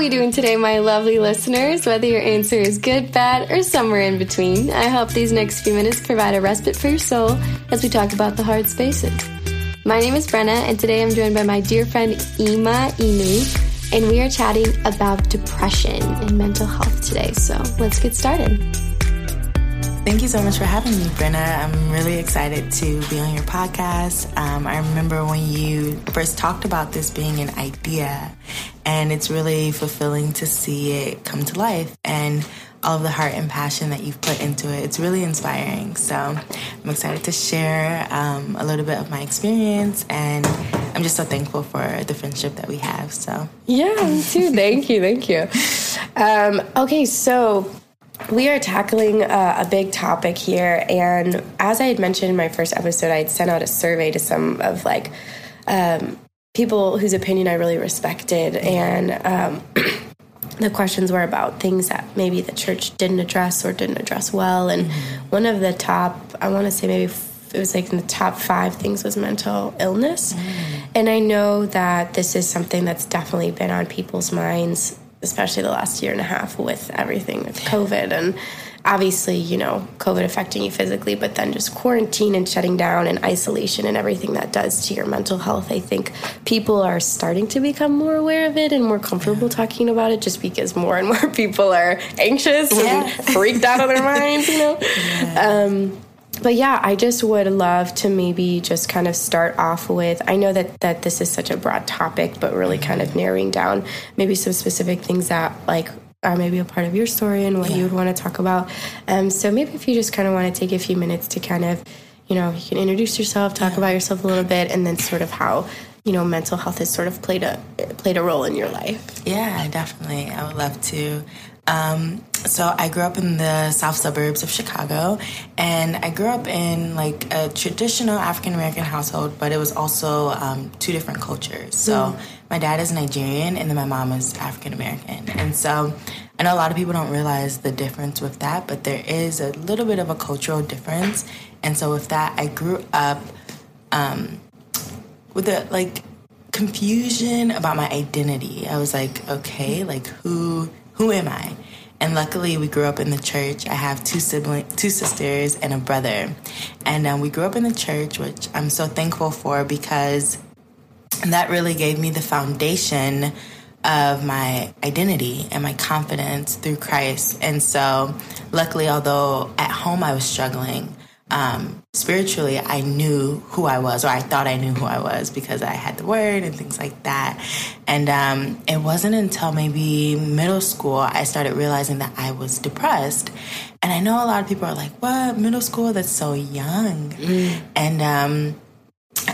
we doing today, my lovely listeners? Whether your answer is good, bad, or somewhere in between, I hope these next few minutes provide a respite for your soul as we talk about the hard spaces. My name is Brenna, and today I'm joined by my dear friend Ima Inu, and we are chatting about depression and mental health today. So let's get started. Thank you so much for having me, Brenna. I'm really excited to be on your podcast. Um, I remember when you first talked about this being an idea, and it's really fulfilling to see it come to life and all of the heart and passion that you've put into it. It's really inspiring. So I'm excited to share um, a little bit of my experience, and I'm just so thankful for the friendship that we have. So, yeah, me too. thank you. Thank you. Um, okay, so we are tackling uh, a big topic here, and as I had mentioned in my first episode, I had sent out a survey to some of like um, people whose opinion I really respected, and um, the questions were about things that maybe the church didn't address or didn't address well. And mm-hmm. one of the top, I want to say maybe it was like in the top five things was mental illness. Mm. And I know that this is something that's definitely been on people's minds especially the last year and a half with everything with COVID and obviously, you know, COVID affecting you physically, but then just quarantine and shutting down and isolation and everything that does to your mental health. I think people are starting to become more aware of it and more comfortable yeah. talking about it just because more and more people are anxious yeah. and freaked out of their minds, you know? Yeah. Um, but yeah, I just would love to maybe just kind of start off with I know that that this is such a broad topic, but really kind of narrowing down maybe some specific things that like are maybe a part of your story and what yeah. you would want to talk about. Um, so maybe if you just kind of want to take a few minutes to kind of, you know, you can introduce yourself, talk yeah. about yourself a little bit, and then sort of how you know mental health has sort of played a played a role in your life. Yeah, definitely. I would love to. Um, so I grew up in the south suburbs of Chicago, and I grew up in like a traditional African American household, but it was also um, two different cultures. So mm. my dad is Nigerian, and then my mom is African American, and so I know a lot of people don't realize the difference with that, but there is a little bit of a cultural difference, and so with that, I grew up um, with a like confusion about my identity. I was like, okay, like who who am I? And luckily, we grew up in the church. I have two siblings, two sisters, and a brother. And um, we grew up in the church, which I'm so thankful for because that really gave me the foundation of my identity and my confidence through Christ. And so, luckily, although at home I was struggling, um, spiritually, I knew who I was, or I thought I knew who I was because I had the word and things like that. And um, it wasn't until maybe middle school I started realizing that I was depressed. And I know a lot of people are like, "What middle school? That's so young." Mm. And um,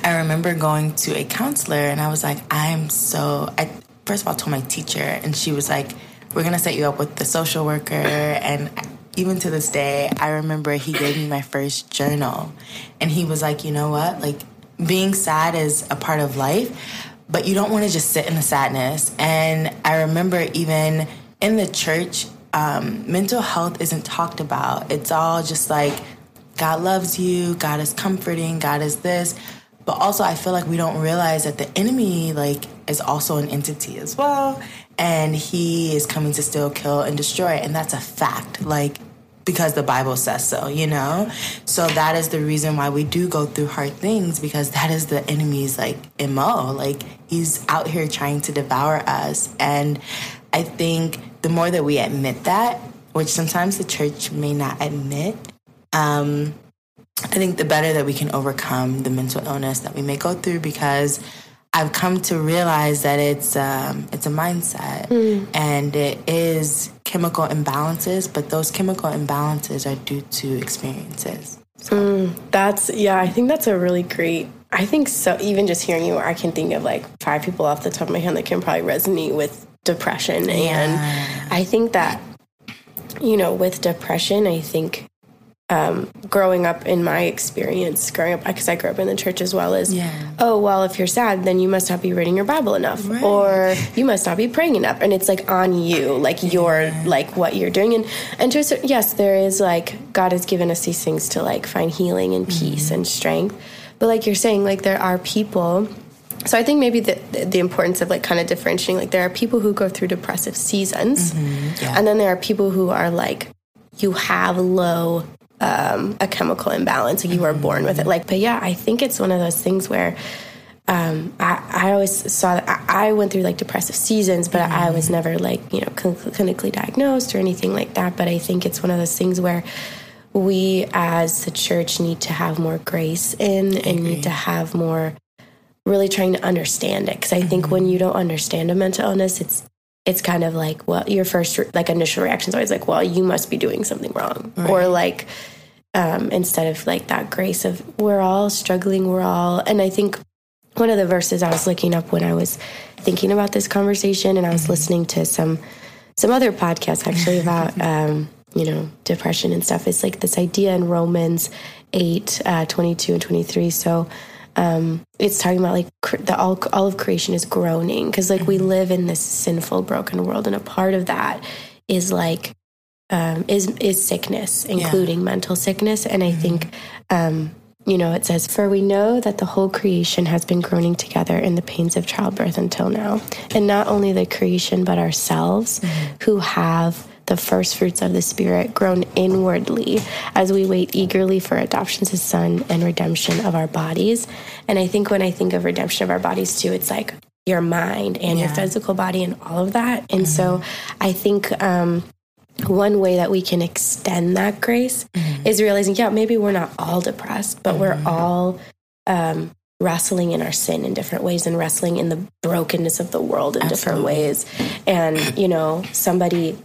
I remember going to a counselor, and I was like, "I'm so." I first of all told my teacher, and she was like, "We're gonna set you up with the social worker," and even to this day, I remember he gave me my first journal. And he was like, you know what? Like, being sad is a part of life, but you don't want to just sit in the sadness. And I remember even in the church, um, mental health isn't talked about. It's all just like, God loves you, God is comforting, God is this. But also, I feel like we don't realize that the enemy, like, is also an entity as well and he is coming to steal, kill, and destroy. And that's a fact. Like, because the Bible says so, you know? So that is the reason why we do go through hard things because that is the enemy's like MO. Like he's out here trying to devour us. And I think the more that we admit that, which sometimes the church may not admit, um, I think the better that we can overcome the mental illness that we may go through because I've come to realize that it's um, it's a mindset mm. and it is chemical imbalances, but those chemical imbalances are due to experiences. So. Mm, that's yeah, I think that's a really great. I think so. Even just hearing you, I can think of like five people off the top of my head that can probably resonate with depression, yeah. and I think that you know with depression, I think um, growing up in my experience, growing up, because I grew up in the church as well, as, yeah. oh, well, if you're sad, then you must not be reading your Bible enough, right. or you must not be praying enough. And it's like on you, like yeah. you're, like what you're doing. And, and to a certain, yes, there is like, God has given us these things to like find healing and peace mm-hmm. and strength. But like you're saying, like there are people so I think maybe the the importance of like kind of differentiating like there are people who go through depressive seasons, Mm-hmm. yeah. and then there are people who are like you have low um, a chemical imbalance, like you were born with it. Like, but yeah, I think it's one of those things where um, I, I always saw that I, I went through like depressive seasons, but I was never like, you know, cl- clinically diagnosed or anything like that. But I think it's one of those things where we as the church need to have more grace in and need to have more really trying to understand it. Cause I think when you don't understand a mental illness, it's, it's kind of like, well, your first re- like initial reaction is always like, well, you must be doing something wrong. Or like, um, instead of like that grace of we're all struggling, we're all, and I think one of the verses I was looking up when I was thinking about this conversation, and I was listening to some some other podcasts actually about um, you know depression and stuff. It's like this idea in Romans 8, uh, 22 and twenty three. So um, it's talking about like cr- the all all of creation is groaning. Because like we live in this sinful, broken world, and a part of that is like um, is is sickness, including mental sickness. And I think, um, you know, it says, "For we know that the whole creation has been groaning together in the pains of childbirth until now, and not only the creation but ourselves, who have." The first fruits of the Spirit groan inwardly as we wait eagerly for adoption as son and redemption of our bodies. And I think when I think of redemption of our bodies too, it's like your mind and your physical body and all of that. And so I think um, one way that we can extend that grace is realizing, yeah, maybe we're not all depressed, but we're all um, wrestling in our sin in different ways and wrestling in the brokenness of the world in different ways. And, you know, somebody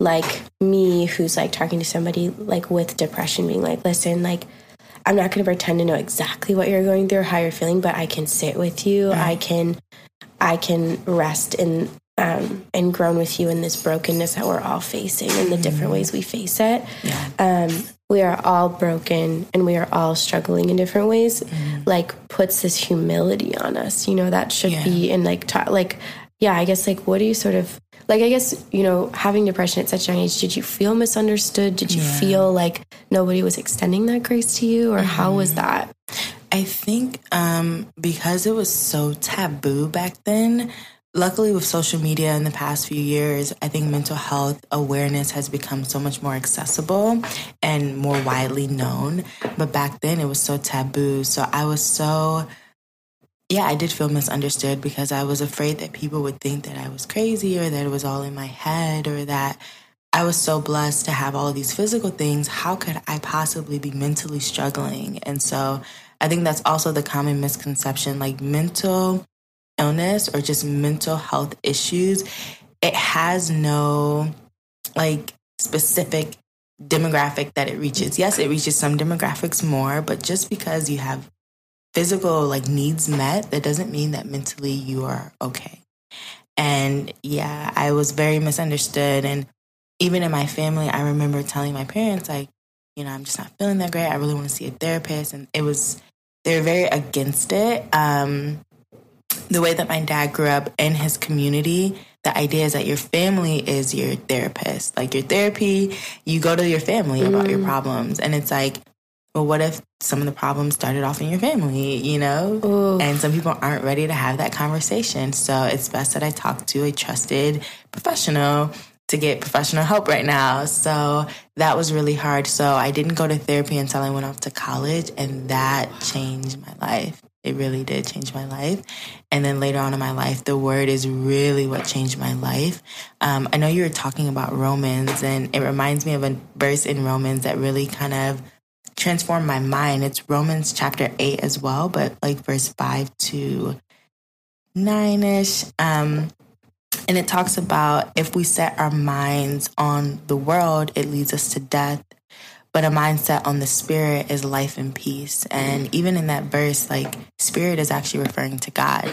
like me who's like talking to somebody like with depression being like, listen, like, I'm not going to pretend to know exactly what you're going through or how you're feeling, but I can sit with you. I can, I can rest in um, and groan with you in this brokenness that we're all facing and the different ways we face it. Yeah. Um, we are all broken and we are all struggling in different ways. Like puts this humility on us. You know that should Yeah. be in like ta- like yeah. I guess like what do you sort of like? I guess you know having depression at such a young age. Did you feel misunderstood? Did you Yeah. feel like nobody was extending that grace to you, or how was that? I think um, because it was so taboo back then, luckily with social media in the past few years, I think mental health awareness has become so much more accessible and more widely known. But back then it was so taboo. So I was so, yeah, I did feel misunderstood because I was afraid that people would think that I was crazy or that it was all in my head or that I was so blessed to have all these physical things. How could I possibly be mentally struggling? And so I think that's also the common misconception like mental illness or just mental health issues, it has no like specific demographic that it reaches. Yes, it reaches some demographics more, but just because you have physical like needs met, that doesn't mean that mentally you are okay. And yeah, I was very misunderstood and even in my family, I remember telling my parents like, you know, I'm just not feeling that great. I really want to see a therapist and it was they were very against it. Um the way that my dad grew up in his community, the idea is that your family is your therapist. Like your therapy, you go to your family about your problems. And it's like, well, what if some of the problems started off in your family, you know? And some people aren't ready to have that conversation. So it's best that I talk to a trusted professional to get professional help right now. So that was really hard. So I didn't go to therapy until I went off to college, and that changed my life. It really did change my life. And then later on in my life, the word is really what changed my life. Um, I know you were talking about Romans, and it reminds me of a verse in Romans that really kind of transformed my mind. It's Romans chapter 8 as well, but like verse 5 to 9 ish. Um, and it talks about if we set our minds on the world, it leads us to death. But a mindset on the spirit is life and peace. And even in that verse, like spirit is actually referring to God.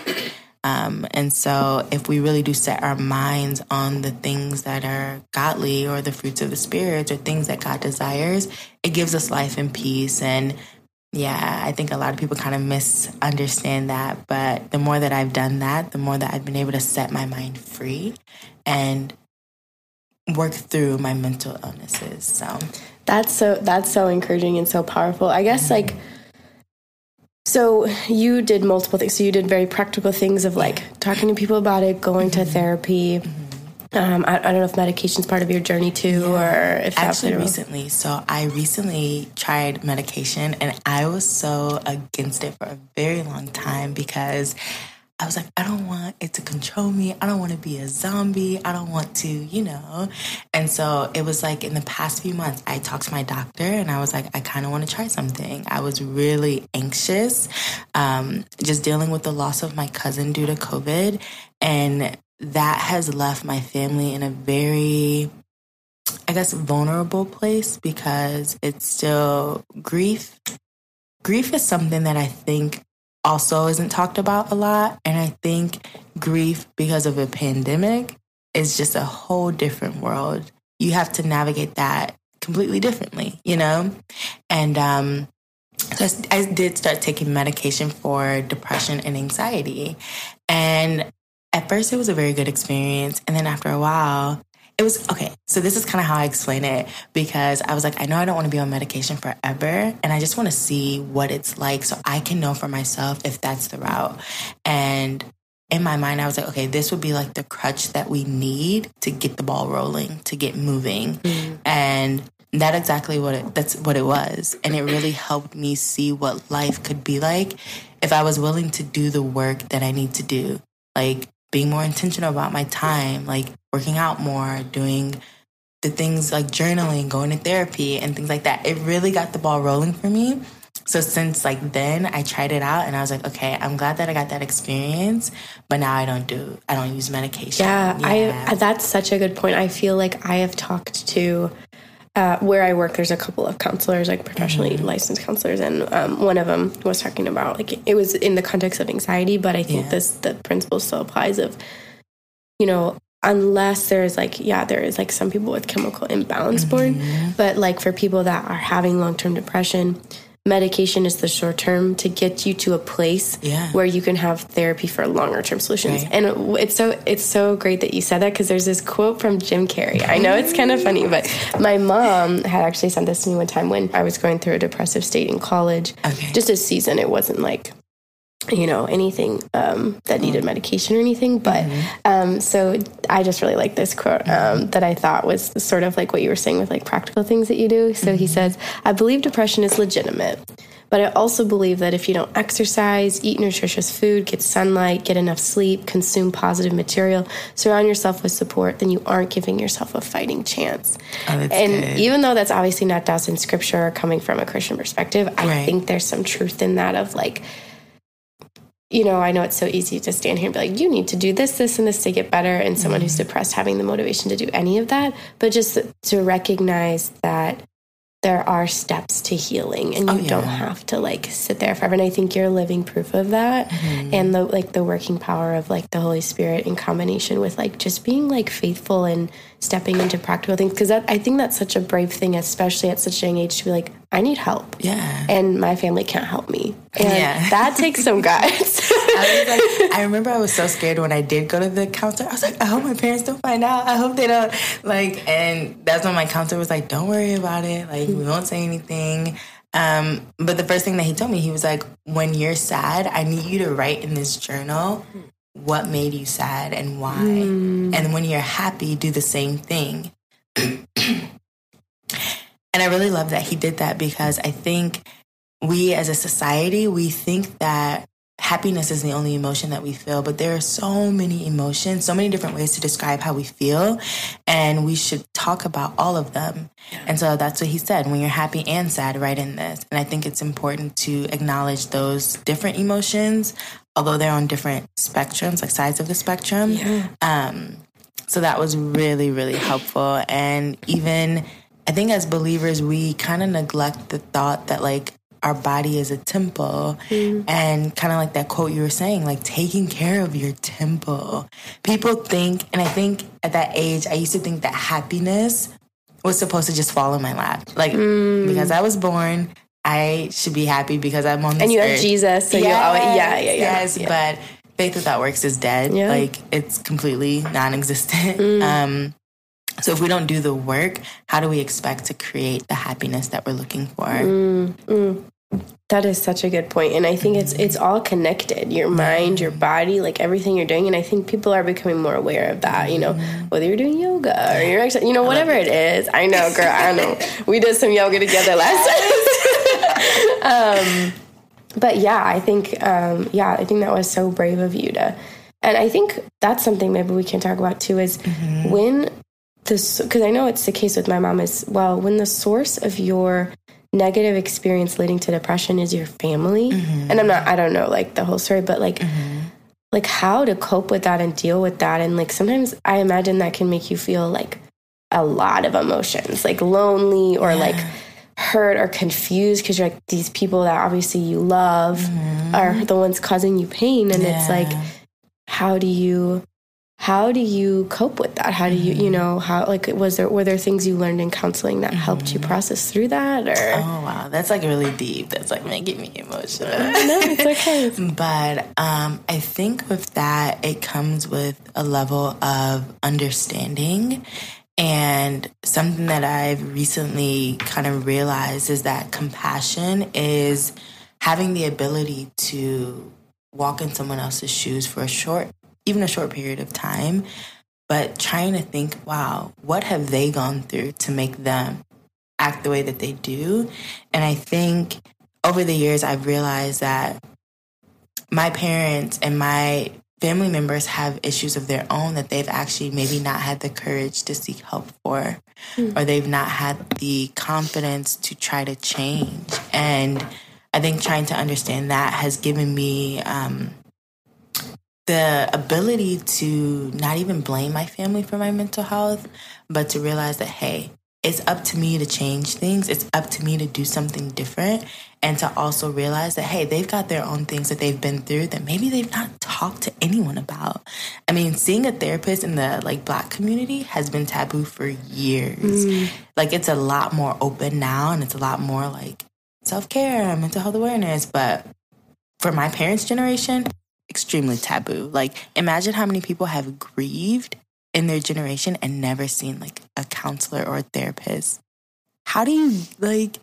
Um, and so if we really do set our minds on the things that are godly or the fruits of the spirit or things that God desires, it gives us life and peace. And yeah, I think a lot of people kind of misunderstand that. But the more that I've done that, the more that I've been able to set my mind free and work through my mental illnesses. So That's so that's so encouraging and so powerful. I guess like so you did multiple things. So you did very practical things of like talking to people about it, going to therapy. Um, I, I don't know if medication's part of your journey too, or if Actually, recently, so I recently tried medication and I was so against it for a very long time because I was like, I don't want it to control me. I don't want to be a zombie. I don't want to, you know. And so it was like in the past few months, I talked to my doctor and I was like, I kind of want to try something. I was really anxious, um, just dealing with the loss of my cousin due to COVID. And that has left my family in a very I guess vulnerable place because it's still grief. Grief is something that I think also isn't talked about a lot. And I think grief because of a pandemic is just a whole different world. You have to navigate that completely differently, you know? And um so I, I did start taking medication for depression and anxiety. And at first it was a very good experience. And then after a while, it was okay. So this is kind of how I explain it because I was like, I know I don't want to be on medication forever, and I just want to see what it's like so I can know for myself if that's the route. And in my mind, I was like, okay, this would be like the crutch that we need to get the ball rolling, to get moving, mm. and that exactly what it that's what it was and it really helped me see what life could be like if i was willing to do the work that i need to do like being more intentional about my time like working out more doing the things like journaling going to therapy and things like that. It really got the ball rolling for me. So since like then i tried it out and i was like okay i'm glad that i got that experience but now i don't do i don't use medication. Yeah, I that's such a good point. I feel like I have talked to uh, where I work. There's a couple of counselors, like professionally licensed counselors, and um, one of them was talking about like it was in the context of anxiety, but I think Yeah. this the principle still applies of you know unless there's like yeah there is like some people with chemical imbalance born but like for people that are having long-term depression medication is the short term to get you to a place Yeah. where you can have therapy for longer term solutions Right. and it- it's so it's so great that you said that because there's this quote from Jim Carrey. I know it's kind of funny, but my mom had actually sent this to me one time when I was going through a depressive state in college. Okay. Just a season. It wasn't like you know anything um, that needed medication or anything but um, so i just really like this quote um, that i thought was sort of like what you were saying with like practical things that you do so he says i believe depression is legitimate but I also believe that if you don't exercise, eat nutritious food, get sunlight, get enough sleep, consume positive material, surround yourself with support, then you aren't giving yourself a fighting chance. Oh, and good. even though that's obviously not doused in scripture or coming from a Christian perspective, I Right. think there's some truth in that of like, you know, I know it's so easy to stand here and be like, you need to do this, this, and this to get better. And someone who's Mm-hmm. depressed having the motivation to do any of that, but just to recognize that there are steps to healing and you Oh, yeah. don't have to like sit there forever. And I think you're living proof of that. Mm-hmm. And the like the working power of like the Holy Spirit in combination with like just being like faithful and stepping into practical things. Cause I think that's such a brave thing, especially at such a young age to be like, I need help. yeah And my family can't help me. And Yeah. that takes some guts. I was like, I remember I was so scared when I did go to the counselor. I was like, I hope my parents don't find out. I hope they don't like. And that's when my counselor was like, Don't worry about it. Like we won't say anything. Um, but the first thing that he told me, he was like, When you're sad, I need you to write in this journal what made you sad and why. Hmm. And when you're happy, do the same thing. And I really love that he did that because I think we as a society, we think that happiness is the only emotion that we feel, but there are so many emotions, so many different ways to describe how we feel, and we should talk about all of them. And so that's what he said when you're happy and sad, write in this. And I think it's important to acknowledge those different emotions, although they're on different spectrums, like sides of the spectrum. Yeah. Um, so that was really, really helpful. And even, I think as believers, we kind of neglect the thought that like our body is a temple. And kind of like that quote you were saying, like taking care of your temple. People think, and I think at that age, I used to think that happiness was supposed to just fall in my lap. Like, because I was born, I should be happy because I'm on this and you have. Jesus, so you always, yeah, yeah, yeah. Yes, yeah. but faith without works is dead. Yeah. Like it's completely non-existent. Mm. Um, so if we don't do the work, how do we expect to create the happiness that we're looking for? Mm, That is such a good point, and I think it's it's all connected. Your mind, your body, like everything you're doing, and I think people are becoming more aware of that. You know, whether you're doing yoga or you're actually, you know, whatever it is. I know, girl. I know. We did some yoga together last time. um, but yeah, I think um, yeah, I think that was so brave of you to, and I think that's something maybe we can talk about too. Is when this because I know it's the case with my mom as well. When the source of your negative experience leading to depression is your family. Mm-hmm. And i'm not i don't know like the whole story but like mm-hmm. like how to cope with that and deal with that. And like sometimes i imagine that can make you feel like a lot of emotions like lonely or like hurt or confused because you're like these people that obviously you love mm-hmm. are the ones causing you pain. And it's like how do you how do you cope with that how do you you know how like was there were there things you learned in counseling that helped you process through that or Oh wow, that's like really deep. That's like making me emotional. no it's okay But um, I think with that, it comes with a level of understanding. And something that I've recently kind of realized is that compassion is having the ability to walk in someone else's shoes for a short, even a short period of time, but trying to think, wow, what have they gone through to make them act the way that they do? And I think over the years, I've realized that my parents and my family members have issues of their own that they've actually maybe not had the courage to seek help for, or they've not had the confidence to try to change. And I think trying to understand that has given me um, the ability to not even blame my family for my mental health, but to realize that, hey, it's up to me to change things. It's up to me to do something different. And to also realize that, hey, they've got their own things that they've been through that maybe they've not talked to anyone about. I mean, seeing a therapist in the like black community has been taboo for years. Mm. Like it's a lot more open now and it's a lot more like self care, and mental health awareness. But for my parents' generation, extremely taboo. Like, imagine how many people have grieved in their generation and never seen like a counselor or a therapist. How do you like,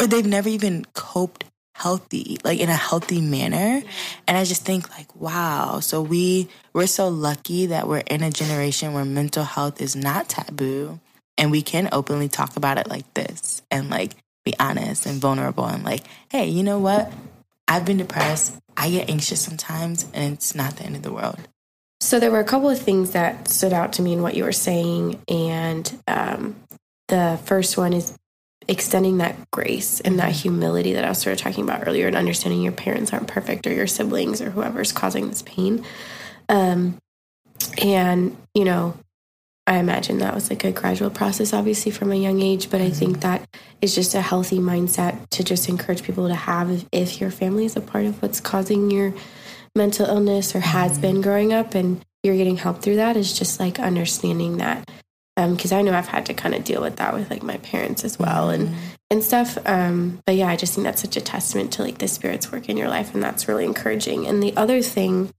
or they've never even coped healthy, like in a healthy manner? And I just think like, wow. So we we're so lucky that we're in a generation where mental health is not taboo, and we can openly talk about it like this and like be honest and vulnerable and like, hey, you know what? I've been depressed. I get anxious sometimes, and it's not the end of the world. So there were a couple of things that stood out to me in what you were saying, and um, the first one is extending that grace and that humility that I was sort of talking about earlier, and understanding your parents aren't perfect or your siblings or whoever's causing this pain. Um, and you know, I imagine that was like a gradual process, obviously from a young age, but I mm-hmm. think that is just a healthy mindset to just encourage people to have if, if your family is a part of what's causing your mental illness or has mm-hmm. been growing up and you're getting help through that is just like understanding that um, because I know I've had to kind of deal with that with like my parents as well and mm-hmm. and stuff um but yeah I just think that's such a testament to like the spirit's work in your life and that's really encouraging. And the other thing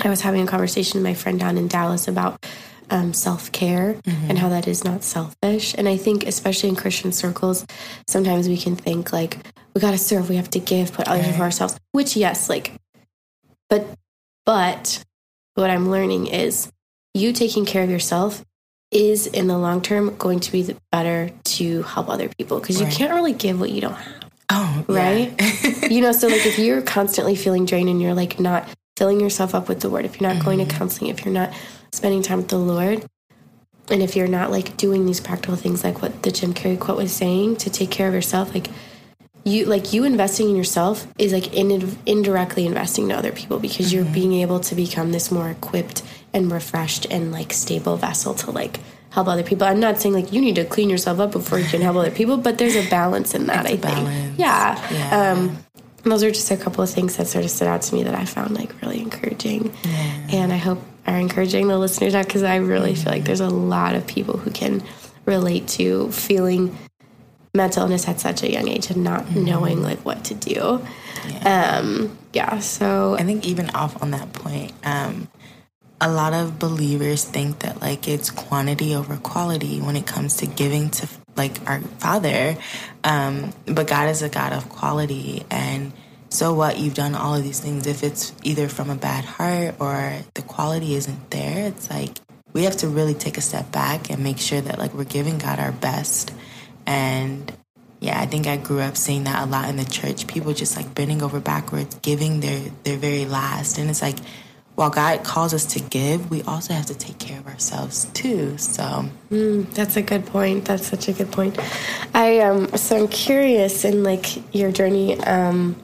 I was having a conversation with my friend down in Dallas about um, self care and how that is not selfish. And I think, especially in Christian circles, sometimes we can think like, we got to serve, we have to give, put others before ourselves, which, yes, like, but, but what I'm learning is you taking care of yourself is in the long term going to be the better to help other people because you can't really give what you don't have Oh, right? you know, so like if you're constantly feeling drained and you're like not filling yourself up with the word, if you're not going to counseling, if you're not spending time with the Lord, and if you're not like doing these practical things like what the Jim Carrey quote was saying to take care of yourself, like you like you investing in yourself is like in, indirectly investing to other people because you're being able to become this more equipped and refreshed and like stable vessel to like help other people. I'm not saying like you need to clean yourself up before you can help other people, but there's a balance in that. I think, balance. yeah. Yeah. Um, those are just a couple of things that sort of stood out to me that I found like really encouraging, and I hope are encouraging the listeners out because I really feel like there's a lot of people who can relate to feeling mental illness at such a young age and not knowing like what to do. Um, yeah. So I think even off on that point, um, a lot of believers think that like it's quantity over quality when it comes to giving to like our father. Um, but God is a God of quality. And so what? You've done all of these things. If it's either from a bad heart or the quality isn't there, it's like we have to really take a step back and make sure that like we're giving God our best. And yeah, I think I grew up seeing that a lot in the church. People just like bending over backwards, giving their their very last. And it's like while God calls us to give, we also have to take care of ourselves too. So mm, that's a good point. That's such a good point. I um so I'm curious in like your journey um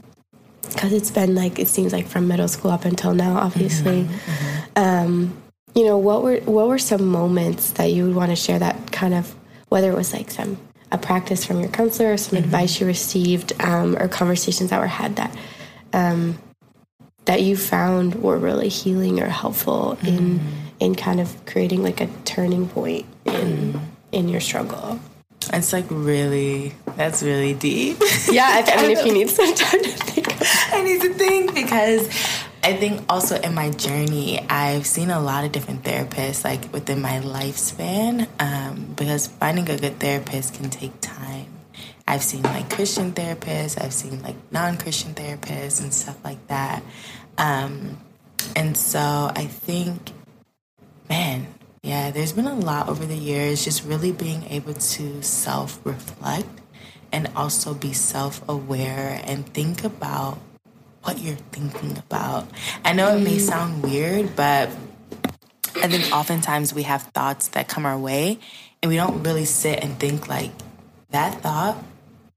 because it's been like it seems like from middle school up until now, obviously. Mm-hmm, mm-hmm. Um, you know, what were what were some moments that you would want to share that kind of whether it was like some a practice from your counselor, or some mm-hmm. advice you received, um, or conversations that were had that um, that you found were really healing or helpful in in kind of creating like a turning point in mm. in your struggle? It's like really that's really deep. Yeah, I mean if you need some time to think. I need to think because I think also in my journey, I've seen a lot of different therapists, like within my lifespan, um, because finding a good therapist can take time. I've seen like Christian therapists, I've seen like non Christian therapists, and stuff like that. Um, and so I think, man, yeah, there's been a lot over the years, just really being able to self reflect and also be self aware and think about what you're thinking about. I know it may mm. sound weird, but I think oftentimes we have thoughts that come our way and we don't really sit and think like that thought,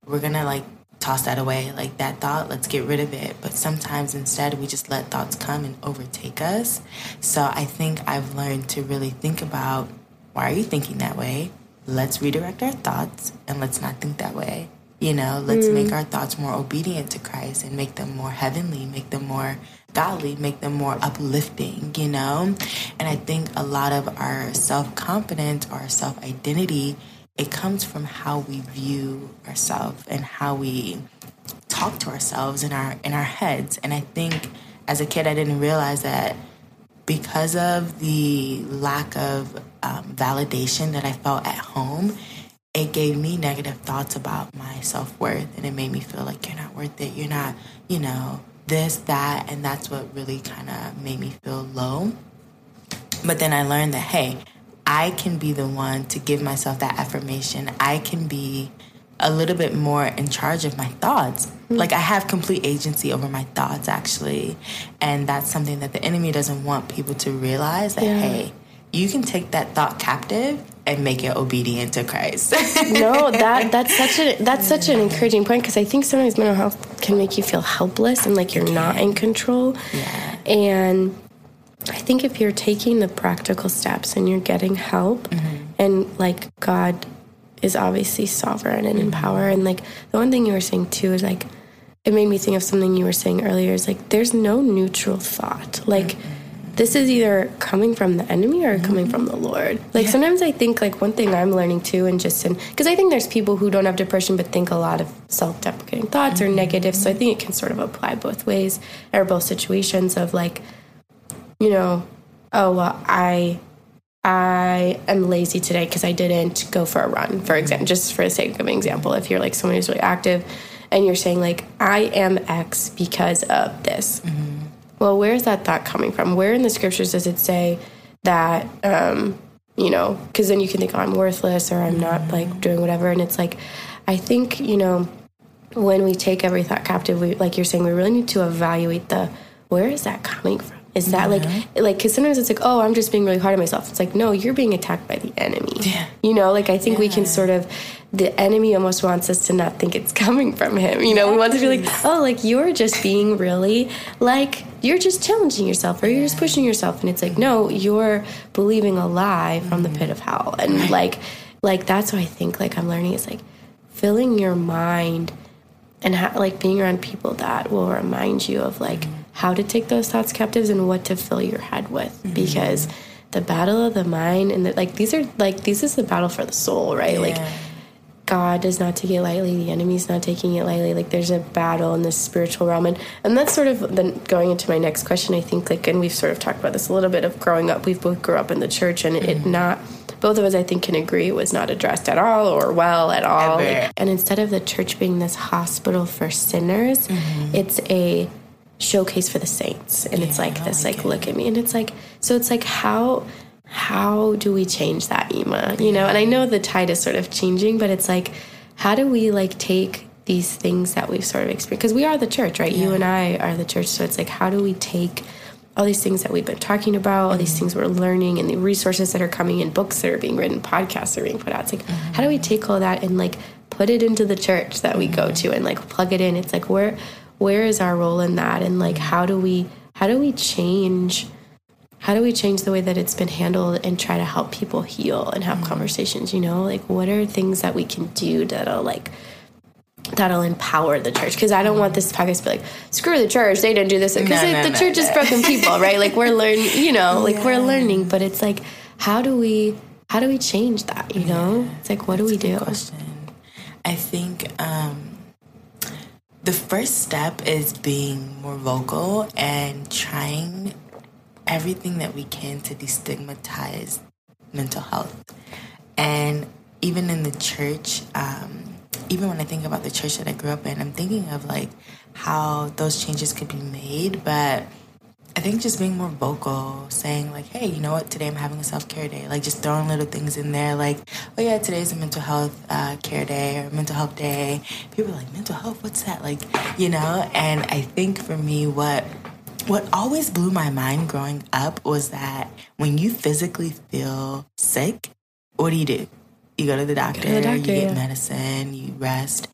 we're gonna like toss that away. Like that thought, let's get rid of it. But sometimes instead, we just let thoughts come and overtake us. So I think I've learned to really think about why are you thinking that way? Let's redirect our thoughts and let's not think that way. You know, let's mm. make our thoughts more obedient to Christ and make them more heavenly, make them more godly, make them more uplifting, you know? And I think a lot of our self confidence or self identity it comes from how we view ourselves and how we talk to ourselves in our in our heads. And I think as a kid, I didn't realize that because of the lack of um, validation that I felt at home, it gave me negative thoughts about my self worth, and it made me feel like you're not worth it. You're not, you know, this, that, and that's what really kind of made me feel low. But then I learned that hey, I can be the one to give myself that affirmation. I can be a little bit more in charge of my thoughts. Mm-hmm. Like I have complete agency over my thoughts actually. And that's something that the enemy doesn't want people to realize that yeah. hey, you can take that thought captive and make it obedient to Christ. no, that that's such a that's such an encouraging point because I think sometimes mental health can make you feel helpless and like you're not in control. Yeah. And I think if you're taking the practical steps and you're getting help, mm-hmm. and like God is obviously sovereign and in power, and like the one thing you were saying too is like it made me think of something you were saying earlier is like there's no neutral thought. Like this is either coming from the enemy or coming from the Lord. Like yeah. sometimes I think like one thing I'm learning too, and just in because I think there's people who don't have depression but think a lot of self-deprecating thoughts mm-hmm. or negative. So I think it can sort of apply both ways or both situations of like you know, oh well, I I am lazy today because I didn't go for a run, for example, just for the sake of an example. If you're like someone who's really active and you're saying like I am X because of this. Mm-hmm. Well, where is that thought coming from? Where in the scriptures does it say that um, you know, because then you can think oh, I'm worthless or I'm not like doing whatever and it's like I think, you know, when we take every thought captive, we like you're saying we really need to evaluate the where is that coming from? Is that like like because sometimes it's like oh I'm just being really hard on myself. It's like no you're being attacked by the enemy. Yeah. You know like I think yeah. we can sort of the enemy almost wants us to not think it's coming from him. You know we want to be like oh like you're just being really like you're just challenging yourself or you're just pushing yourself and it's like no you're believing a lie from the mm-hmm. pit of hell and like like that's what I think like I'm learning is like filling your mind and ha- like being around people that will remind you of like. How to take those thoughts captives and what to fill your head with mm-hmm. because the battle of the mind and the, like these are like this is the battle for the soul right yeah. like god does not take it lightly the enemy's not taking it lightly like there's a battle in the spiritual realm and and that's sort of then going into my next question i think like and we've sort of talked about this a little bit of growing up we've both grew up in the church and mm-hmm. it not both of us I think can agree was not addressed at all or well at all. Like, and instead of the church being this hospital for sinners, mm-hmm. it's a showcase for the saints. And yeah, it's like this like, like look at me and it's like so it's like how how do we change that Ima? You know, and I know the tide is sort of changing, but it's like how do we like take these things that we've sort of experienced because we are the church, right? Yeah. You and I are the church, so it's like how do we take all these things that we've been talking about, all these mm-hmm. things we're learning, and the resources that are coming in, books that are being written, podcasts that are being put out. It's like, mm-hmm. how do we take all that and like put it into the church that we mm-hmm. go to and like plug it in? It's like where where is our role in that, and like how do we how do we change? How do we change the way that it's been handled and try to help people heal and have mm-hmm. conversations? You know, like what are things that we can do that'll like that'll empower the church because I don't want this podcast to be like screw the church they didn't do this because no, no, the no, church is broken people right like we're learning you know like yeah. we're learning but it's like how do we how do we change that you know yeah. it's like what That's do we do question. I think um, the first step is being more vocal and trying everything that we can to destigmatize mental health. And even in the church um, even when I think about the church that I grew up in, I'm thinking of like how those changes could be made, but I think just being more vocal, saying like, "Hey, you know what? Today I'm having a self care day." Like just throwing little things in there, like, "Oh yeah, today's a mental health uh, care day or mental health day." People are like, "Mental health? What's that?" Like, you know. And I think for me, what what always blew my mind growing up was that when you physically feel sick, what do you do? you go to the doctor, to the doctor you get yeah. medicine, you rest.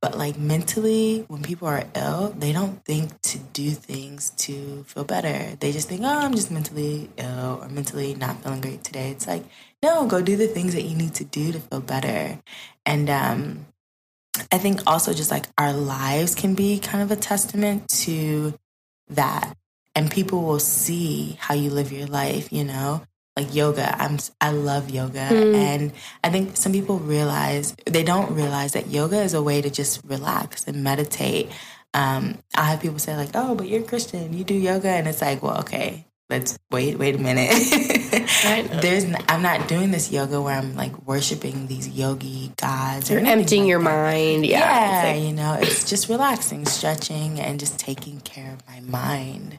But like mentally, when people are ill, they don't think to do things to feel better. They just think, oh, I'm just mentally ill or mentally not feeling great today. It's like, no, go do the things that you need to do to feel better. And um, I think also just like our lives can be kind of a testament to that. And people will see how you live your life, you know? Like yoga. I'm I love yoga, mm. and I think some people realize they don't realize that yoga is a way to just relax and meditate. Um, I have people say like, "Oh, but you're Christian, you do yoga," and it's like, well, okay, let's wait, wait a minute. There's, I'm not doing this yoga where I'm like worshiping these yogi gods. You're emptying like your that. mind. Yeah, yeah like, you know, it's just relaxing, stretching, and just taking care of my mind.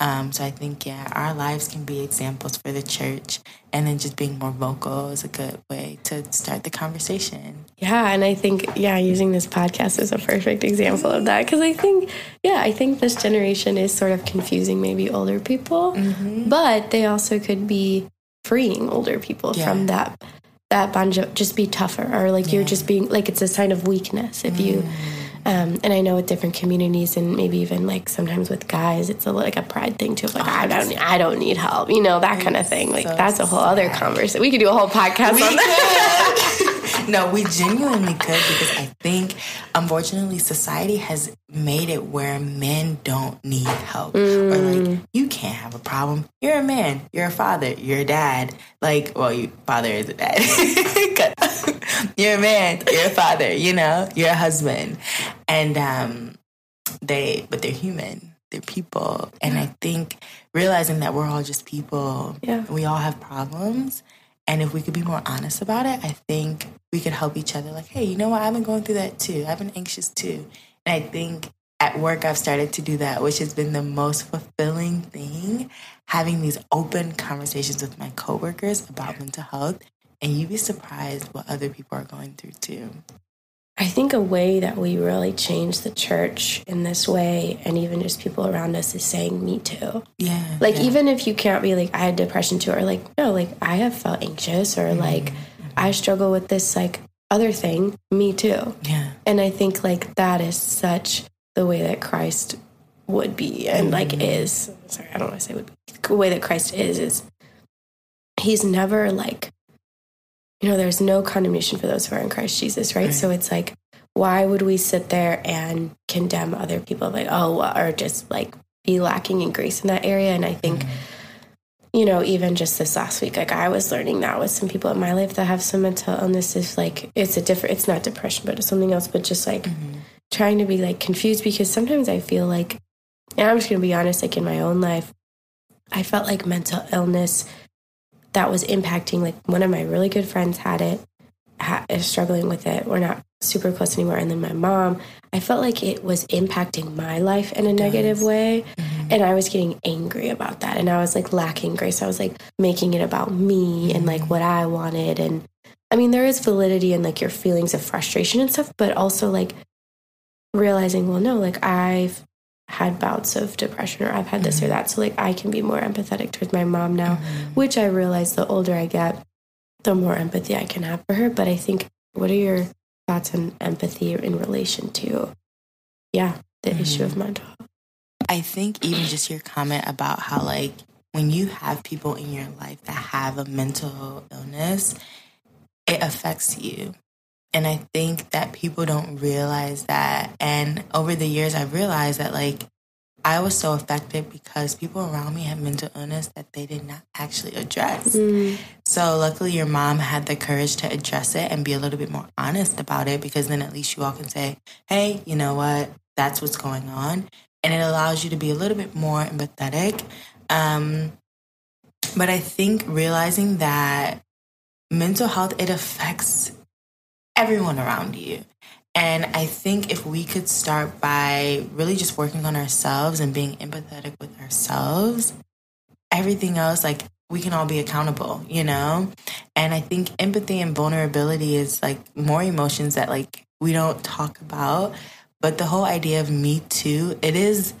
Um, so I think, yeah, our lives can be examples for the church. And then just being more vocal is a good way to start the conversation. Yeah. And I think, yeah, using this podcast is a perfect example of that. Because I think, yeah, I think this generation is sort of confusing maybe older people, mm-hmm. but they also could be freeing older people yeah. from that that bunch of just be tougher or like yeah. you're just being like it's a sign of weakness if you mm. Um, and I know with different communities and maybe even like sometimes with guys, it's a, like a pride thing too. Like I don't, I don't need help, you know, that kind of thing. Like so that's a whole sad. other conversation. We could do a whole podcast we on that. no, we genuinely could because I think, unfortunately, society has made it where men don't need help mm. or like mm. you can't have a problem. You're a man. You're a father. You're a dad. Like, well, you father is a dad. you're a man. You're a father. You know, you're a husband, and um, they, but they're human. They're people, and I think realizing that we're all just people. Yeah, we all have problems. And if we could be more honest about it, I think we could help each other. Like, hey, you know what? I've been going through that too. I've been anxious too. And I think at work, I've started to do that, which has been the most fulfilling thing. Having these open conversations with my coworkers about mental health, and you'd be surprised what other people are going through too. I think a way that we really change the church in this way, and even just people around us, is saying "me too." Yeah. Like yeah. even if you can't be like, I had depression too, or like, no, like I have felt anxious, or mm-hmm. like I struggle with this like other thing. Me too. Yeah. And I think like that is such the way that Christ would be and like mm-hmm. is. Sorry, I don't want to say would be. The way that Christ is is he's never like you know, there's no condemnation for those who are in Christ Jesus, right? right. So it's like why would we sit there and condemn other people like oh or just like be lacking in grace in that area and I think mm-hmm you know, even just this last week, like I was learning that with some people in my life that have some mental illnesses. Like it's a different, it's not depression, but it's something else. But just like mm-hmm trying to be like confused because sometimes I feel like, and I'm just going to be honest, like in my own life, I felt like mental illness that was impacting like one of my really good friends had it ha- is struggling with it. We're not super close anymore. And then my mom i felt like it was impacting my life in a negative way. Mm-hmm. and i was getting angry about that. And i was like lacking grace. I was like making it about me mm-hmm. and like what i wanted. And i mean there is validity in like your feelings of frustration and stuff but also like realizing well no like i've had bouts of depression or I've had this mm-hmm. or that. So like I can be more empathetic towards my mom now, mm-hmm. which I realize the older I get, the more empathy I can have for her. But I think what are your thoughts on empathy in relation to yeah, the mm-hmm. issue of mental health? I think even just your comment about how like when you have people in your life that have a mental illness, it affects you. And I think that people don't realize that. And over the years, I've realized that like I was so affected because people around me had mental illness that they did not actually address. Mm. So luckily, your mom had the courage to address it and be a little bit more honest about it because then at least you all can say, hey, you know what? That's what's going on. And it allows you to be a little bit more empathetic. Um, but I think realizing that mental health, it affects everyone around you. And I think if we could start by really just working on ourselves and being empathetic with ourselves, everything else, like we can all be accountable, you know? And I think empathy and vulnerability is like more emotions that like we don't talk about. But the whole idea of me too, it is,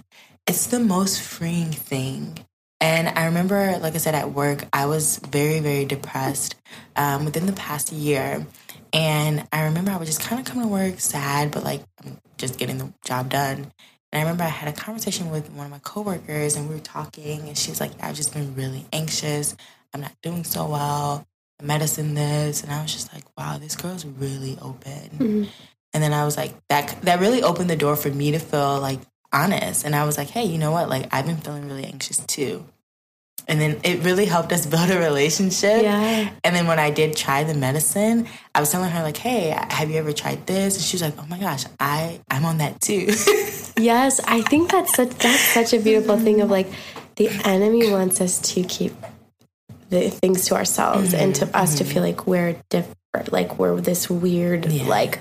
it's the most freeing thing. And I remember, like I said, at work, I was very, very depressed um, within the past year. And I remember I would just kind of come to work sad, but like I'm just getting the job done. And I remember I had a conversation with one of my coworkers and we were talking and she's like, I've just been really anxious. I'm not doing so well. I medicine this. And I was just like, wow, this girl's really open. Mm-hmm. And then I was like, that that really opened the door for me to feel like honest. And I was like, hey, you know what? Like I've been feeling really anxious too. And then it really helped us build a relationship. Yeah. And then when I did try the medicine, I was telling her like, "Hey, have you ever tried this?" And she was like, "Oh my gosh, I I'm on that too." yes, I think that's such that's such a beautiful thing of like the enemy wants us to keep the things to ourselves mm-hmm, and to us mm-hmm. to feel like we're different, like we're this weird yeah. like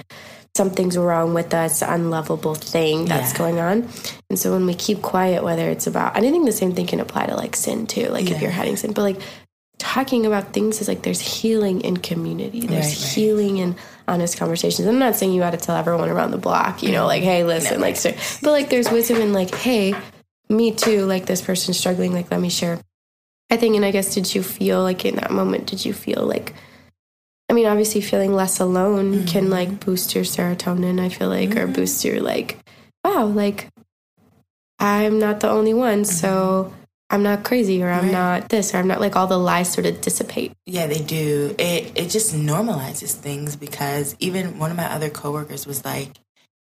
something's wrong with us, unlovable thing that's yeah. going on. And so when we keep quiet, whether it's about, and I think the same thing can apply to like sin too, like yeah. if you're hiding sin, but like talking about things is like there's healing in community, there's right, right. healing in honest conversations. I'm not saying you got to tell everyone around the block, you know, mm-hmm. like, hey, listen, no, like, but like there's wisdom in like, hey, me too, like this person's struggling, like, let me share. I think, and I guess, did you feel like in that moment, did you feel like, I mean, obviously, feeling less alone mm-hmm. can like boost your serotonin, I feel like, mm-hmm. or boost your like, wow, like I'm not the only one. Mm-hmm. So I'm not crazy or I'm right. not this or I'm not like all the lies sort of dissipate. Yeah, they do. It it just normalizes things because even one of my other coworkers was like,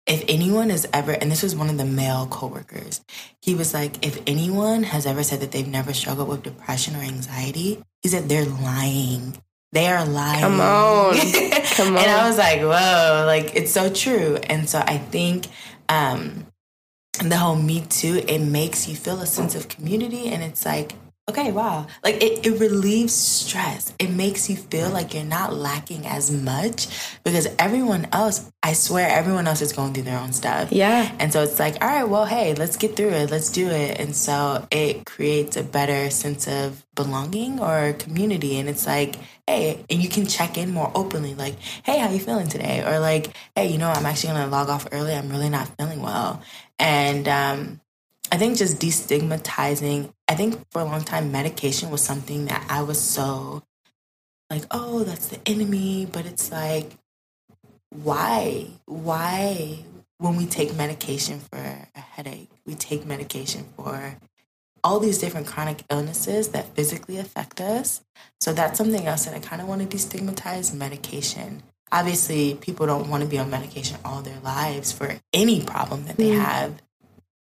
if anyone has ever and this was one of the male coworkers, he was like, if anyone has ever said that they've never struggled with depression or anxiety, he said they're lying. They are lying. Come on. Come on. and I was like, whoa, like it's so true. And so I think um the whole me too, it makes you feel a sense of community and it's like okay, wow. Like it, it relieves stress. It makes you feel like you're not lacking as much because everyone else, I swear, everyone else is going through their own stuff. Yeah. And so it's like, all right, well, hey, let's get through it. Let's do it. And so it creates a better sense of belonging or community. And it's like, hey, and you can check in more openly, like, hey, how you feeling today? Or like, hey, you know, I'm actually going to log off early. I'm really not feeling well. And, um, I think just destigmatizing, I think for a long time, medication was something that I was so like, oh, that's the enemy. But it's like, why? Why, when we take medication for a headache, we take medication for all these different chronic illnesses that physically affect us. So that's something else that I kind of want to destigmatize medication. Obviously, people don't want to be on medication all their lives for any problem that they mm. have.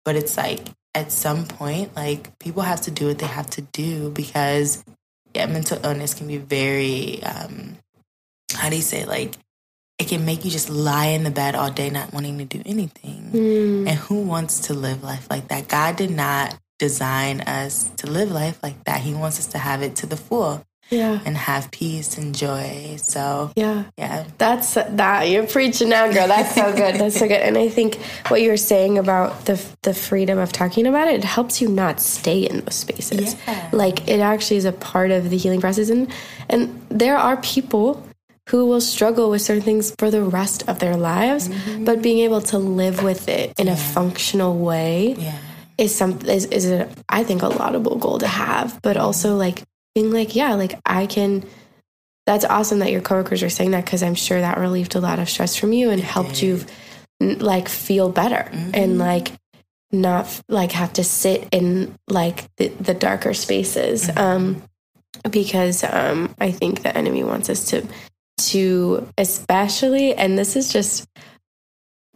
But it's like at some point, like people have to do what they have to do because yeah, mental illness can be very um how do you say like it can make you just lie in the bed all day not wanting to do anything. Mm. And who wants to live life like that? God did not design us to live life like that. He wants us to have it to the full. Yeah. and have peace and joy. So Yeah. yeah, That's that you're preaching now, girl. That's so good. That's so good. And I think what you were saying about the the freedom of talking about it, it helps you not stay in those spaces. Yeah. Like it actually is a part of the healing process, and and there are people who will struggle with certain things for the rest of their lives, mm-hmm. but being able to live with it in a functional way yeah, is something is, is a, I think a laudable goal to have, but also like being like, yeah, like I can. That's awesome that your coworkers are saying that because I'm sure that relieved a lot of stress from you and helped you like feel better and like not like have to sit in like the, the darker spaces. Um, because um, I think the enemy wants us to to especially, and this is just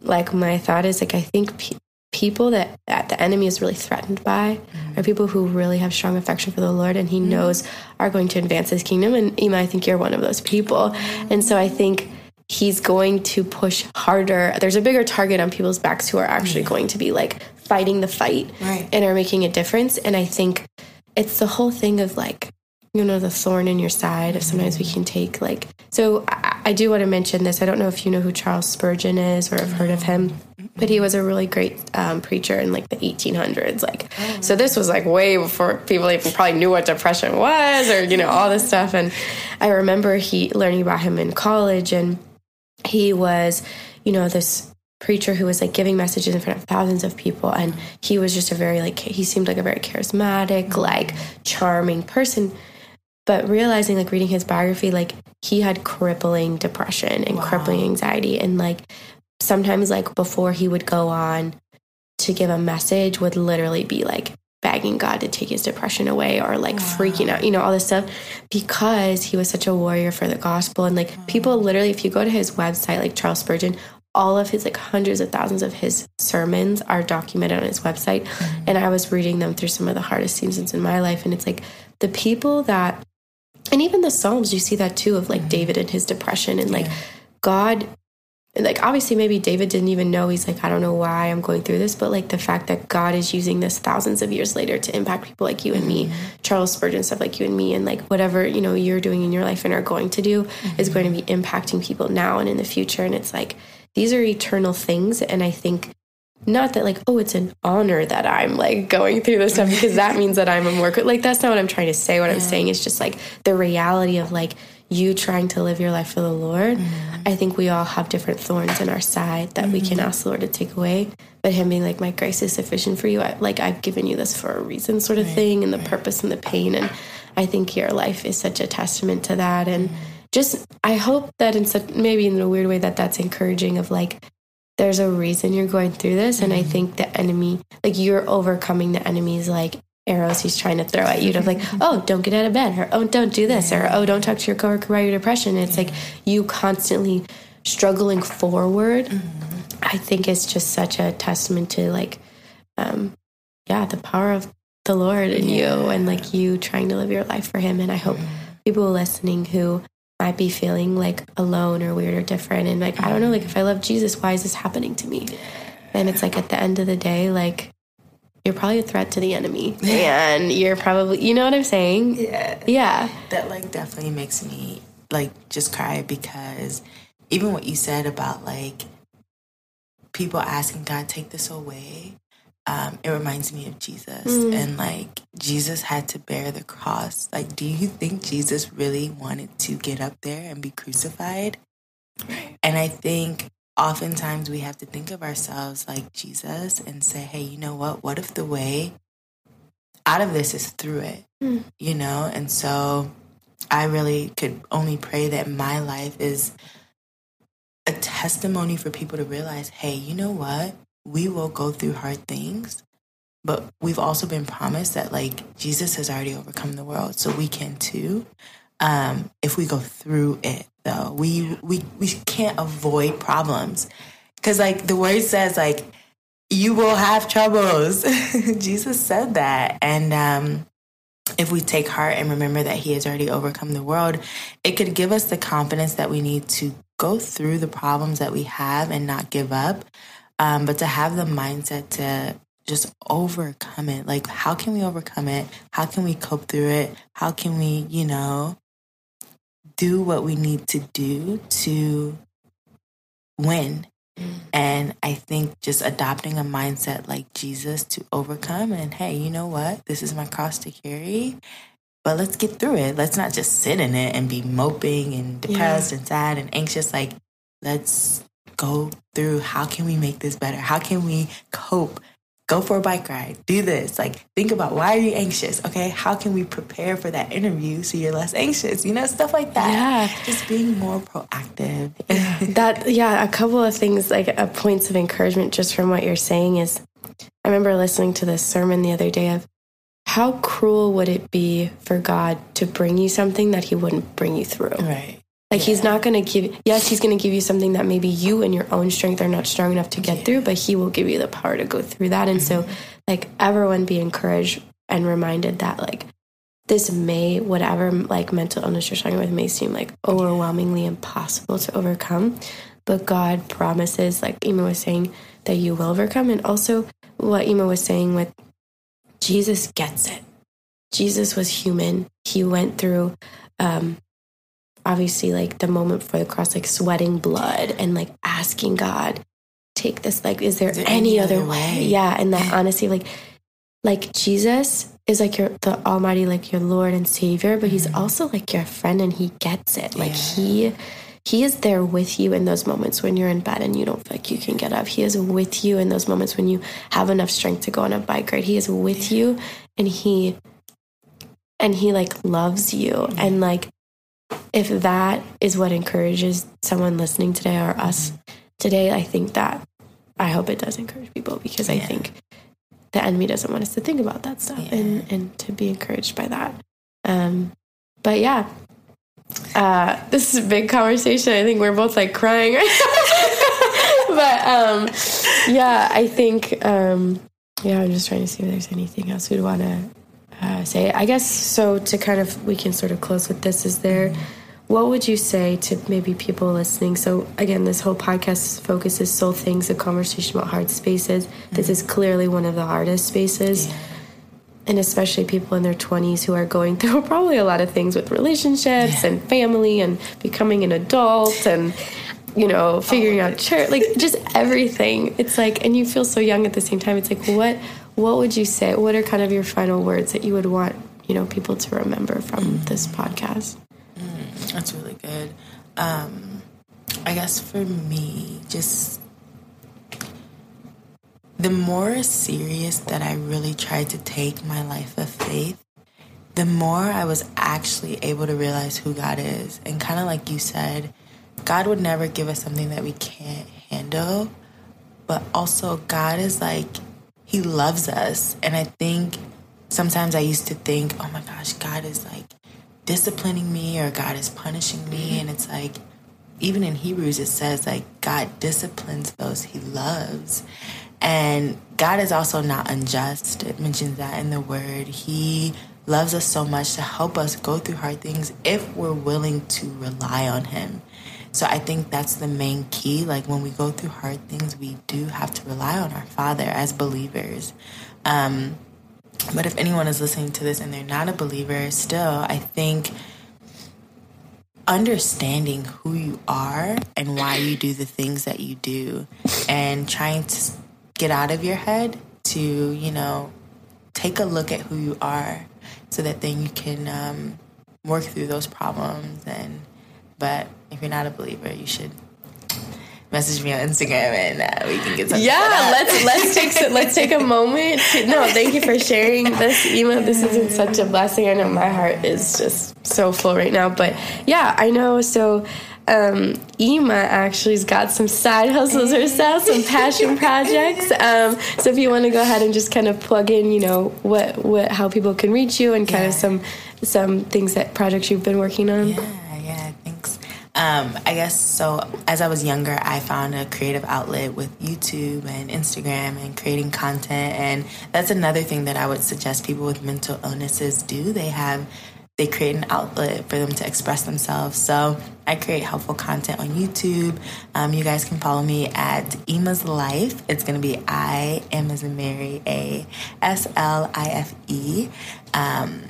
like my thought is like I think pe- people that, that the enemy is really threatened by mm-hmm. are people who really have strong affection for the Lord and he mm-hmm. knows are going to advance his kingdom. And Ima, I think you're one of those people. Mm-hmm. And so I think he's going to push harder. There's a bigger target on people's backs who are actually going to be like fighting the fight Right. and are making a difference. And I think it's the whole thing of like, you know, the thorn in your side. If sometimes we can take like, so I, I do want to mention this. I don't know if you know who Charles Spurgeon is or have heard of him, but he was a really great um, preacher in like the 1800s. Like, so this was like way before people even probably knew what depression was or you know all this stuff. And I remember he learning about him in college, and he was, you know, this preacher who was like giving messages in front of thousands of people and he was just a very like he seemed like a very charismatic like charming person but realizing like reading his biography like he had crippling depression and crippling anxiety and like sometimes like before he would go on to give a message would literally be like begging God to take his depression away or like freaking out, you know, all this stuff because he was such a warrior for the gospel. And like people literally, if you go to his website, like Charles Spurgeon, all of his like hundreds of thousands of his sermons are documented on his website. Mm-hmm. And I was reading them through some of the hardest seasons in my life. And it's like the people that, and even the Psalms, you see that too of like mm-hmm. David and his depression and like God like obviously maybe David didn't even know. He's like I don't know why I'm going through this but like the fact that God is using this thousands of years later to impact people like you and me mm-hmm. Charles Spurgeon stuff like you and me and like whatever you know you're doing in your life and are going to do is mm-hmm. going to be impacting people now and in the future. And it's like these are eternal things. And I think not that like oh it's an honor that i'm like going through this stuff because that means that i'm a more like that's not what i'm trying to say. What i'm saying is just like the reality of like you trying to live your life for the lord mm-hmm. i think we all have different thorns in our side that we can mm-hmm. ask the lord to take away. But him being like my grace is sufficient for you. I, like i've given you this for a reason sort of thing and the purpose and the pain. And i think your life is such a testament to that. And mm-hmm. just i hope that in such maybe in a weird way that that's encouraging of like there's a reason you're going through this. And i think the enemy like you're overcoming the enemy's like arrows he's trying to throw at you to like oh don't get out of bed or oh don't do this or oh don't talk to your coworker about your depression. It's like you constantly struggling forward i think it's just such a testament to like um yeah the power of the lord in you and like you trying to live your life for him. And i hope people listening who might be feeling like alone or weird or different and like i don't know like if i love jesus why is this happening to me? And it's like at the end of the day like you're probably a threat to the enemy and you're probably you know what i'm saying yeah. yeah That like definitely makes me like just cry because even what you said about like people asking God take this away, um, it reminds me of Jesus and like Jesus had to bear the cross. Like, do you think Jesus really wanted to get up there and be crucified? And I think oftentimes we have to think of ourselves like Jesus and say, hey, you know what? What if the way out of this is through it? Hmm. You know? And so I really could only pray that my life is a testimony for people to realize hey, you know what? We will go through hard things, but we've also been promised that like Jesus has already overcome the world, so we can too. Um, if we go through it, though, we we we can't avoid problems because like the word says, like you will have troubles. Jesus said that, and um, if we take heart and remember that He has already overcome the world, it could give us the confidence that we need to go through the problems that we have and not give up, um, but to have the mindset to just overcome it. Like, how can we overcome it? How can we cope through it? How can we, you know, do what we need to do to win. Mm. And I think just adopting a mindset like Jesus to overcome and hey, you know what? This is my cross to carry. But let's get through it. Let's not just sit in it and be moping and depressed yeah. and sad and anxious. Like, let's go through how can we make this better? How can we cope? Go for a bike ride. Do this. Like, think about why are you anxious? Okay, how can we prepare for that interview so you're less anxious? You know, stuff like that. Yeah, just being more proactive. Yeah. that yeah, a couple of things like uh, points of encouragement just from what you're saying is. I remember listening to this sermon the other day of how cruel would it be for God to bring you something that He wouldn't bring you through? Right. Like yeah. he's not going to give, yes, he's going to give you something that maybe you and your own strength are not strong enough to get yeah. through, but he will give you the power to go through that. And mm-hmm. so, like, everyone be encouraged and reminded that, like, this may, whatever like mental illness you're struggling with, may seem like overwhelmingly impossible to overcome. But God promises, like Emma was saying, that you will overcome. And also, what Emma was saying with Jesus gets it. Jesus was human. He went through um, obviously like the moment for the cross, like sweating blood and like asking God, take this, like, is there, is there any, any, other, way? way? Yeah. And that honesty, like, like Jesus is like your the Almighty, like your Lord and Savior, but He's mm-hmm. also like your friend, and He gets it. Like yeah. He He is there with you in those moments when you're in bed and you don't feel like you can get up. He is with you in those moments when you have enough strength to go on a bike ride. He is with yeah. you, and He and He like loves you, and like if that is what encourages someone listening today or us today, I think that I hope it does encourage people because yeah. I think the enemy doesn't want us to think about that stuff yeah. and, and to be encouraged by that. Um, but yeah, uh, this is a big conversation. I think we're both like crying. but um, yeah, I think, um, yeah, I'm just trying to see if there's anything else we'd want to uh, say. I guess so. To kind of, we can sort of close with this. Is there? What would you say to maybe people listening? So again, this whole podcast focuses soul things, a conversation about hard spaces. Mm-hmm. This is clearly one of the hardest spaces. Yeah. And especially people in their 20s who are going through probably a lot of things with relationships yeah. and family and becoming an adult and you know, figuring oh. out church, like just everything. It's like, and you feel so young at the same time. It's like, what what would you say? What are kind of your final words that you would want you know people to remember from mm. this podcast? Mm, that's really good. Um, I guess for me, just the more serious that I really tried to take my life of faith, the more I was actually able to realize who God is. And kind of like you said, God would never give us something that we can't handle. But also, God is like, he loves us. And I think sometimes I used to think, oh my gosh, God is like disciplining me or God is punishing me. Mm-hmm. And it's like, even in Hebrews, it says like God disciplines those he loves. And God is also not unjust. It mentions that in the word. He loves us so much to help us go through hard things if we're willing to rely on him. So I think that's the main key. Like when we go through hard things, we do have to rely on our Father as believers. Um, but if anyone is listening to this and they're not a believer, still, I think understanding who you are and why you do the things that you do and trying to get out of your head to, you know, take a look at who you are so that then you can um, work through those problems and but if you're not a believer, you should message me on Instagram and uh, we can get something. Yeah, let's let's take let's take a moment. To, no, thank you for sharing this, Ima. This been such a blessing. I know my heart is just so full right now. But yeah, I know. So um, Ima actually's got some side hustles herself, some passion projects. Um, so if you want to go ahead and just kind of plug in, you know, what what how people can reach you and kind yeah. of some some things that projects you've been working on. Yeah. Um, I guess so. As I was younger, I found a creative outlet with YouTube and Instagram and creating content, and that's another thing that I would suggest people with mental illnesses do. They have they create an outlet for them to express themselves. So I create helpful content on YouTube. Um, you guys can follow me at Ima's Life. It's going to be I M as in Mary A S L I F E. Um,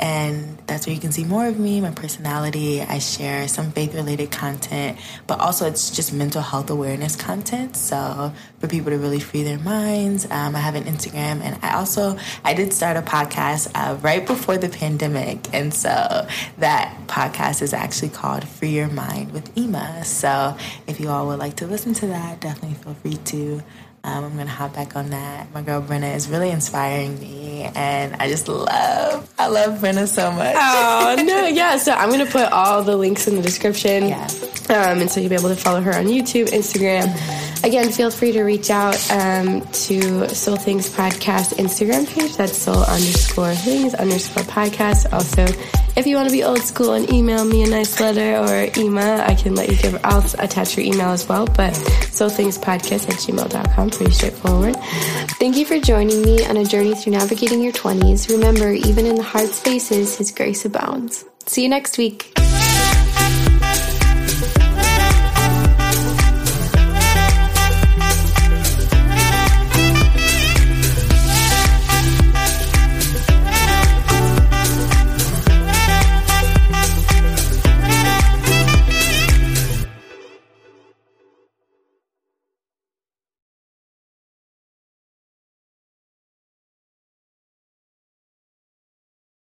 And that's where you can see more of me, my personality. I share some faith related content, but also it's just mental health awareness content. So for people to really free their minds, um, I have an Instagram and I also, I did start a podcast uh, right before the pandemic. And so that podcast is actually called Free Your Mind with Ima. So if you all would like to listen to that, definitely feel free to. Um, I'm gonna hop back on that. My girl Brenna is really inspiring me, and I just love, I love Brenna so much. Oh no, yeah. So I'm gonna put all the links in the description, Yeah. um, and so you'll be able to follow her on YouTube, Instagram. Again, feel free to reach out um, to Soul Things Podcast Instagram page. That's Soul underscore Things underscore Podcast. Also, if you want to be old school and email me a nice letter or email, I can let you give. I'll attach your email as well. But Soul Things Podcast at gmail.com. Pretty straightforward. Thank you for joining me on a journey through navigating your 20s. Remember, even in the hard spaces, His grace abounds. See you next week.